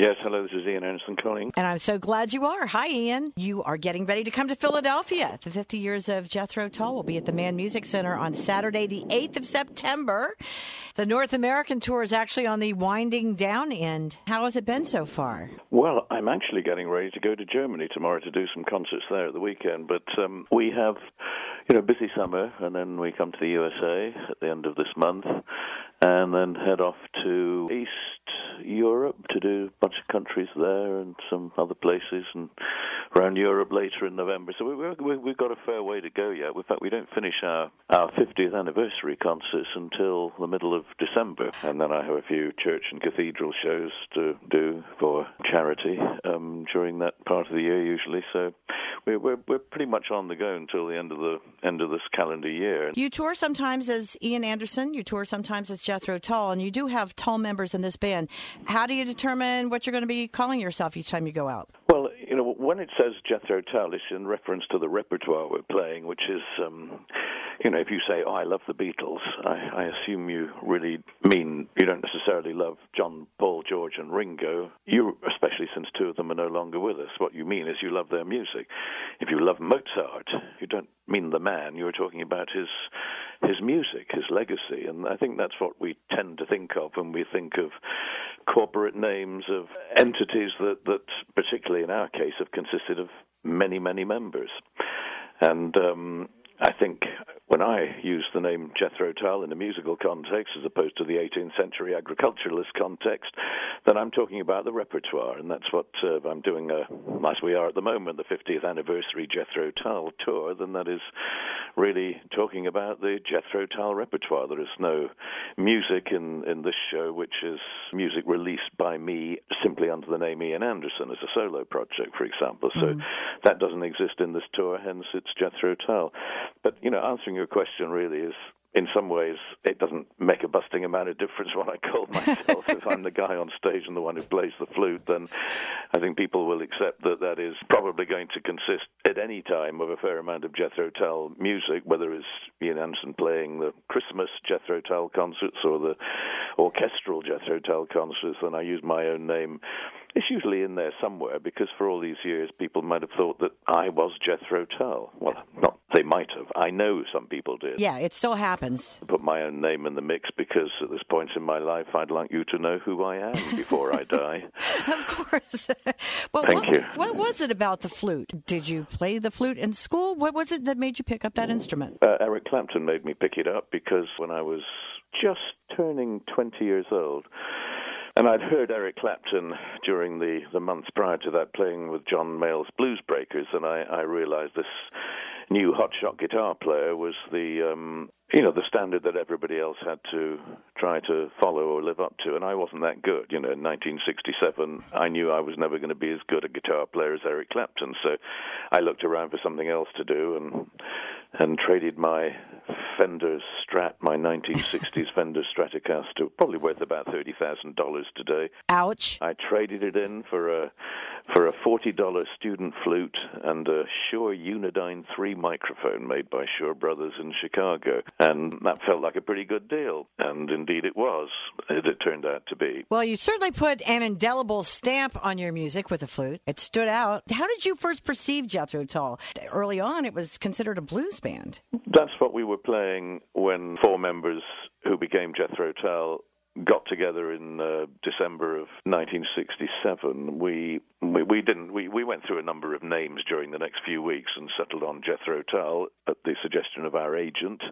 Yes, hello, this is Ian Anderson calling. And I'm so glad you are. Hi, Ian. You are getting ready to come to Philadelphia. The 50 years of Jethro Tull will be at the Mann Music Center on Saturday, the 8th of September. The North American tour is actually on the winding down end. How has it been so far? Well, I'm actually getting ready to go to Germany tomorrow to do some concerts there at the weekend, but um, we have you know, a busy summer, and then we come to the USA at the end of this month, and then head off to East Europe to do a bunch of countries there and some other places, and around Europe later in November. So we, we, we've got a fair way to go yet. In fact, we don't finish our, our 50th anniversary concerts until the middle of December, and then I have a few church and cathedral shows to do for charity um, during that part of the year usually. So we're, we're, we're pretty much on the go until the end of the end of this calendar year. You tour sometimes as Ian Anderson. You tour sometimes as Jethro Tull, and you do have Tull members in this band. How do you determine what you're going to be calling yourself each time you go out? Well, when it says Jethro Tull, it's in reference to the repertoire we're playing, which is, um, you know, if you say, "Oh, I love the Beatles," I, I assume you really mean you don't necessarily love John, Paul, George, and Ringo. You, especially since two of them are no longer with us, what you mean is you love their music. If you love Mozart, you don't mean the man. You're talking about his his music, his legacy, and I think that's what we tend to think of when we think of corporate names of entities that, that particularly in our case, have consisted of many, many members. And um, I think when I use the name Jethro Tull in a musical context as opposed to the 18th century agriculturalist context, then I'm talking about the repertoire, and that's what uh, I'm doing, uh, as we are at the moment, the 50th anniversary Jethro Tull tour, then that is really talking about the Jethro Tull repertoire. There is no music in, in this show, which is music released by me simply under the name Ian Anderson as a solo project, for example. So mm. that doesn't exist in this tour, hence it's Jethro Tull. But, you know, answering your question really is in some ways, it doesn't make a busting amount of difference what I call myself. if I'm the guy on stage and the one who plays the flute, then I think people will accept that that is probably going to consist at any time of a fair amount of Jethro Tull music, whether it's Ian Anderson playing the Christmas Jethro Tull concerts or the orchestral Jethro Tull concerts, then I use my own name it's usually in there somewhere because for all these years people might have thought that I was Jethro Tull. Well, not they might have. I know some people did. Yeah, it still happens. I put my own name in the mix because at this point in my life I'd like you to know who I am before I die. of course. well, Thank what, you. What was it about the flute? Did you play the flute in school? What was it that made you pick up that instrument? Uh, Eric Clapton made me pick it up because when I was just turning 20 years old, and I'd heard Eric Clapton during the, the months prior to that playing with John Mayall's Blues Breakers, and I, I realized this new hotshot guitar player was the um, you know the standard that everybody else had to try to follow or live up to, and I wasn't that good. You know, in 1967, I knew I was never going to be as good a guitar player as Eric Clapton, so I looked around for something else to do and and traded my Fender Strat, my 1960s Fender Stratocaster, probably worth about thirty thousand dollars today. Ouch! I traded it in for a for a forty dollar student flute and a Shure Unidyne three microphone made by Shure Brothers in Chicago, and that felt like a pretty good deal, and indeed it was. It, it turned out to be. Well, you certainly put an indelible stamp on your music with the flute. It stood out. How did you first perceive Jethro Tull? Early on, it was considered a blues band. That's what we were playing when four members who became Jethro Tull got together in uh, December of 1967, we, we we didn't we, we went through a number of names during the next few weeks and settled on Jethro Tull at the suggestion of our agent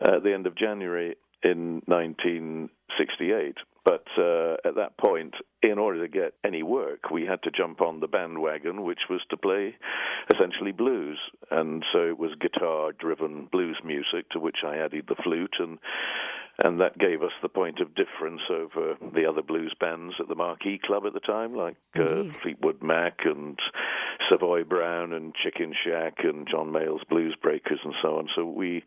uh, at the end of January in 1968. But uh, at that point, in order to get any work, we had to jump on the bandwagon, which was to play essentially blues. And so it was guitar driven blues music, to which I added the flute. And and that gave us the point of difference over the other blues bands at the Marquee Club at the time, like uh, Fleetwood Mac and Savoy Brown and Chicken Shack and John Mayall's Blues Breakers and so on. So we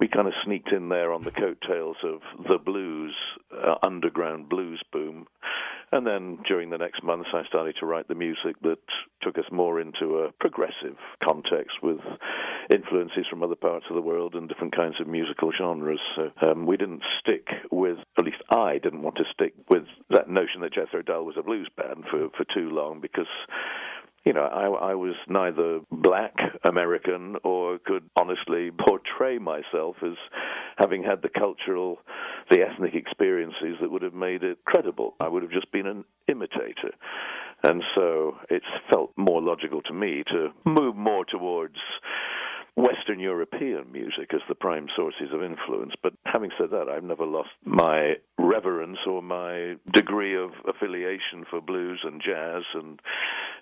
we kind of sneaked in there on the coattails of the blues uh, underground blues boom, and then during the next months I started to write the music that took us more into a progressive context with influences from other parts of the world and different kinds of musical genres. So um, we didn't stick with, at least I didn't want to stick with that notion that Jethro Tull was a blues band for, for too long because you know, I, I was neither black American or could honestly portray myself as having had the cultural, the ethnic experiences that would have made it credible. I would have just been an imitator. And so it felt more logical to me to move more towards Western European music as the prime sources of influence. But having said that, I've never lost my reverence or my degree of affiliation for blues and jazz, and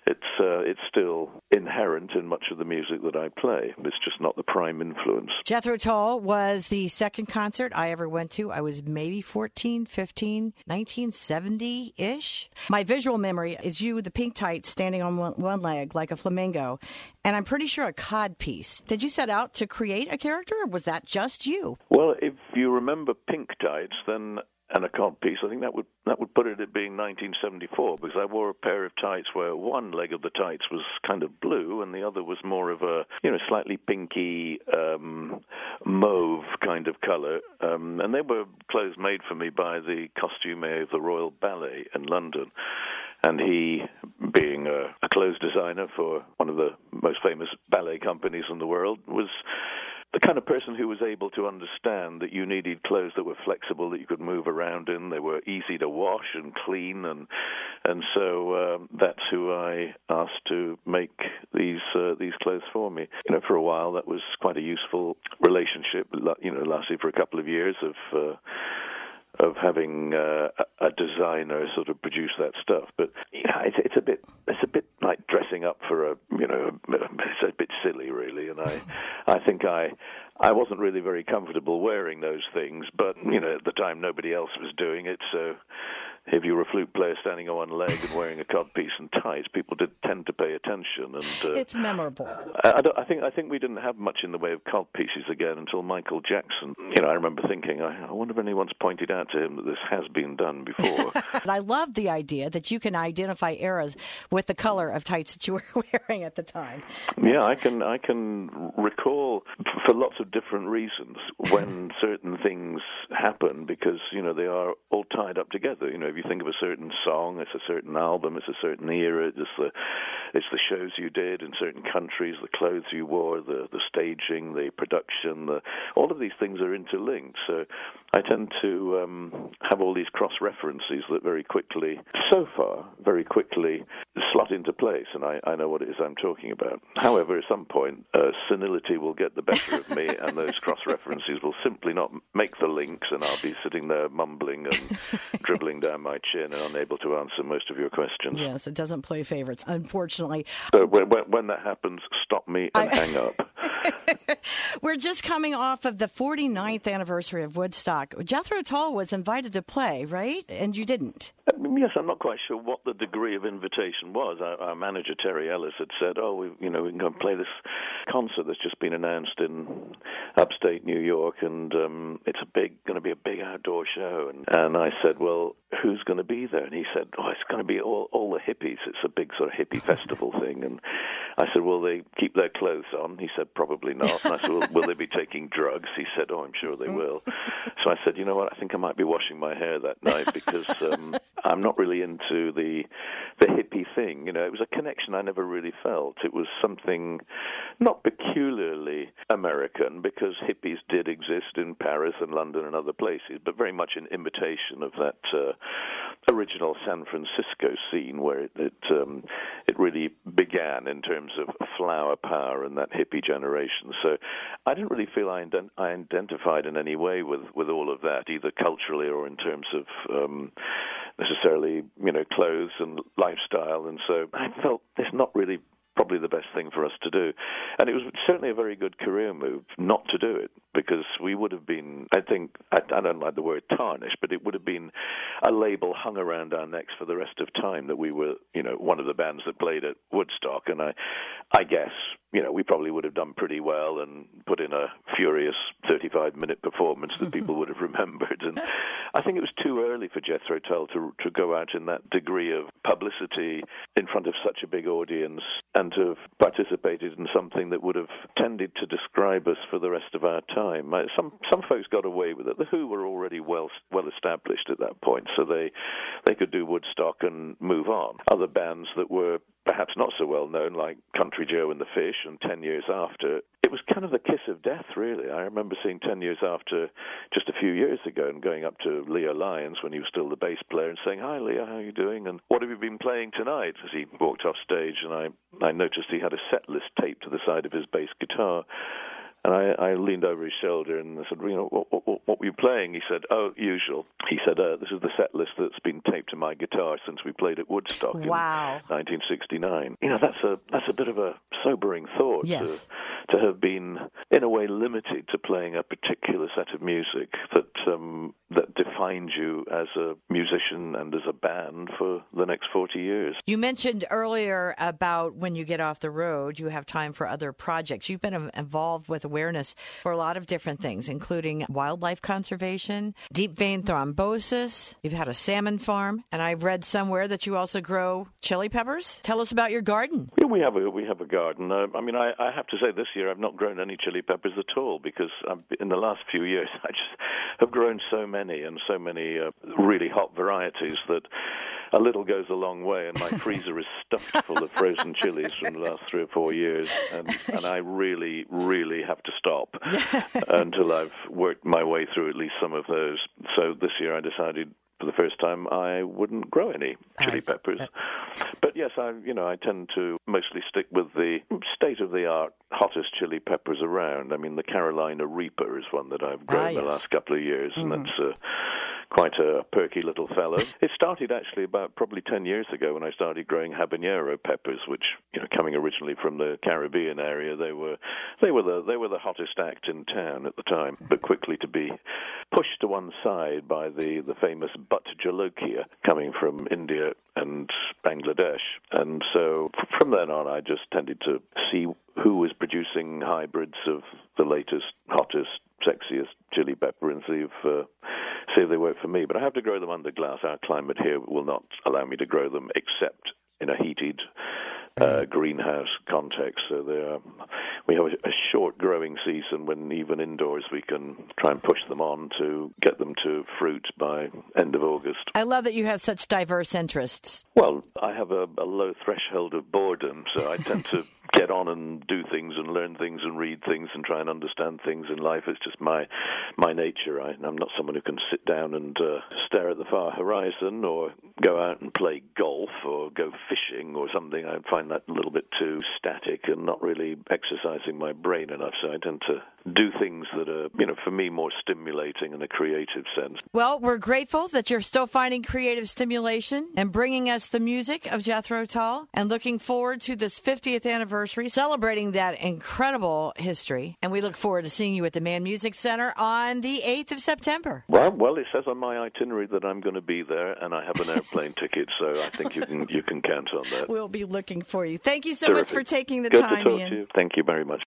it's uh, it's still inherent in much of the music that I play. It's just not the prime influence. Jethro Tull was the second concert I ever went to. I was maybe 14, 15, 1970 ish. My visual memory is you with the pink tights standing on one, one leg like a flamingo, and I'm pretty sure a cod piece. Did you set out to create a character, or was that just you? Well, if you remember Pink Tights, then and a cod piece, I think that would that would put it at being 1974 because I wore a pair of tights where one leg of the tights was kind of blue and the other was more of a you know slightly pinky um, mauve kind of color, um, and they were clothes made for me by the costumier of the Royal Ballet in London. And he, being a, a clothes designer for one of the most famous ballet companies in the world, was the kind of person who was able to understand that you needed clothes that were flexible, that you could move around in, they were easy to wash and clean, and and so um, that's who I asked to make these uh, these clothes for me. You know, for a while that was quite a useful relationship. You know, lasted for a couple of years of. Uh, of having uh, a designer sort of produce that stuff. But you know, it's, it's a bit it's a bit like dressing up for a you know it's a bit silly really, and I I think I I wasn't really very comfortable wearing those things. But you know, at the time nobody else was doing it, so if you were a flute player standing on one leg and wearing a codpiece and tights, people did tend to pay attention. And uh, it's memorable. I, I, think I think we didn't have much in the way of codpieces again until Michael Jackson. You know, I remember thinking, I, I wonder if anyone's pointed out to him that this has been done before. I love the idea that you can identify eras with the color of tights that you were wearing at the time. Yeah, I can I can recall for lots of different reasons when certain things happen because you know they are all tied up together. You know you think of a certain song, it's a certain album, it's a certain era, it's the it's the shows you did in certain countries, the clothes you wore, the the staging, the production, the all of these things are interlinked. So I tend to um, have all these cross references that very quickly, so far, very quickly slot into place, and I, I know what it is I'm talking about. However, at some point, uh, senility will get the better of me, and those cross references will simply not make the links, and I'll be sitting there mumbling and dribbling down my chin and unable to answer most of your questions. Yes, it doesn't play favorites, unfortunately. So when, when, when that happens, stop me and I... hang up. We're just coming off of the 49th anniversary of Woodstock. Jethro Tull was invited to play, right? And you didn't. Um, yes, I'm not quite sure what the degree of invitation was. Our, our manager Terry Ellis had said, "Oh, we, you know, we can go and play this concert that's just been announced in upstate New York, and um, it's a big, going to be a big outdoor show." And, and I said, "Well, who's going to be there?" And he said, "Oh, it's going to be all, all the hippies. It's a big sort of hippie festival thing." And I said, "Will they keep their clothes on?" He said, "Probably not." And I said, well, "Will they be taking drugs?" He said, "Oh, I'm sure they will." So I said, "You know what? I think I might be washing my hair that night because um, I'm not really into the thing. You know, it was a connection I never really felt. It was something not peculiarly American because hippies did exist in Paris and London and other places, but very much an imitation of that uh, original San Francisco scene where it it, um, it really began in terms of flower power and that hippie generation. So I didn't really feel I, ident- I identified in any way with with all of that, either culturally or in terms of um, necessarily you know clothes and lifestyle. And so I felt it's not really probably the best thing for us to do. And it was certainly a very good career move not to do it because we would have been, I think, I, I don't like the word tarnished, but it would have been a label hung around our necks for the rest of time that we were, you know, one of the bands that played at Woodstock. And I, I guess, you know, we probably would have done pretty well and put in a furious 35 minute performance that people would have remembered. And I think it was too early for Jethro Tull to, to go out in that degree of publicity in front of such a big audience and to have participated in something that would have tended to describe us for the rest of our time. Uh, some some folks got away with it. The Who were already well well established at that point, so they they could do Woodstock and move on. Other bands that were perhaps not so well known, like Country Joe and the Fish, and Ten Years After, it was kind of the kiss of death, really. I remember seeing Ten Years After just a few years ago and going up to Leo Lyons when he was still the bass player and saying, "Hi, Leo, how are you doing? And what have you been playing tonight?" As he walked off stage, and I I noticed he had a set list taped to the side of his bass guitar. And I, I leaned over his shoulder and I said, you know, what, what, what were you playing? He said, oh, usual. He said, uh, this is the set list that's been taped to my guitar since we played at Woodstock wow. in 1969. You know, that's a that's a bit of a sobering thought. Yes. To, to have been, in a way, limited to playing a particular set of music that um, that defines you as a musician and as a band for the next 40 years. You mentioned earlier about when you get off the road, you have time for other projects. You've been involved with awareness for a lot of different things, including wildlife conservation, deep vein thrombosis. You've had a salmon farm, and I've read somewhere that you also grow chili peppers. Tell us about your garden. Yeah, we have a we have a garden. Uh, I mean, I, I have to say this year I've not grown any chili peppers at all because I've, in the last few years I just have grown so many and so many uh, really hot varieties that a little goes a long way, and my freezer is stuffed full of frozen chilies from the last three or four years, and, and I really, really have to stop until I've worked my way through at least some of those. So this year I decided for the first time I wouldn't grow any chili peppers. But yes, I you know I tend to mostly stick with the state of the art hottest chili peppers around. I mean the Carolina Reaper is one that I've grown ah, yes. the last couple of years, mm-hmm. and that's. Uh, quite a perky little fellow. It started actually about probably 10 years ago when I started growing habanero peppers, which, you know, coming originally from the Caribbean area, they were they were the they were the hottest act in town at the time, but quickly to be pushed to one side by the the famous bhut jolokia coming from India and Bangladesh. And so from then on, I just tended to see who was producing hybrids of the latest, hottest, sexiest chili pepper and see if uh, see if they work for me. But I have to grow them under glass. Our climate here will not allow me to grow them except in a heated uh, greenhouse context. So they are, we have a, a, short growing season when even indoors we can try and push them on to get them to fruit by end of August. I love that you have such diverse interests. Well, I have a, a low threshold of boredom, so I tend to get on and do things and learn things and read things and try and understand things in life. It's just my my nature. I, I'm not someone who can sit down and uh, stare at the far horizon or go out and play golf or go fishing or something. I find that a little bit too static and not really exercising my brain enough. So I tend to do things that are, you know, for me more stimulating in a creative sense. Well, we're grateful that you're still finding creative stimulation and bringing us the music of Jethro Tull and looking forward to this 50th anniversary, celebrating that incredible history. And we look forward to seeing you at the Mann Music Center on the 8th of September. Well, well, it says on my itinerary that I'm going to be there and I have an airplane ticket, so I think you can you can count on that. We'll be looking for you. Thank you so Terrific. much for taking the Good time, to talk Ian. To you. Thank you very much.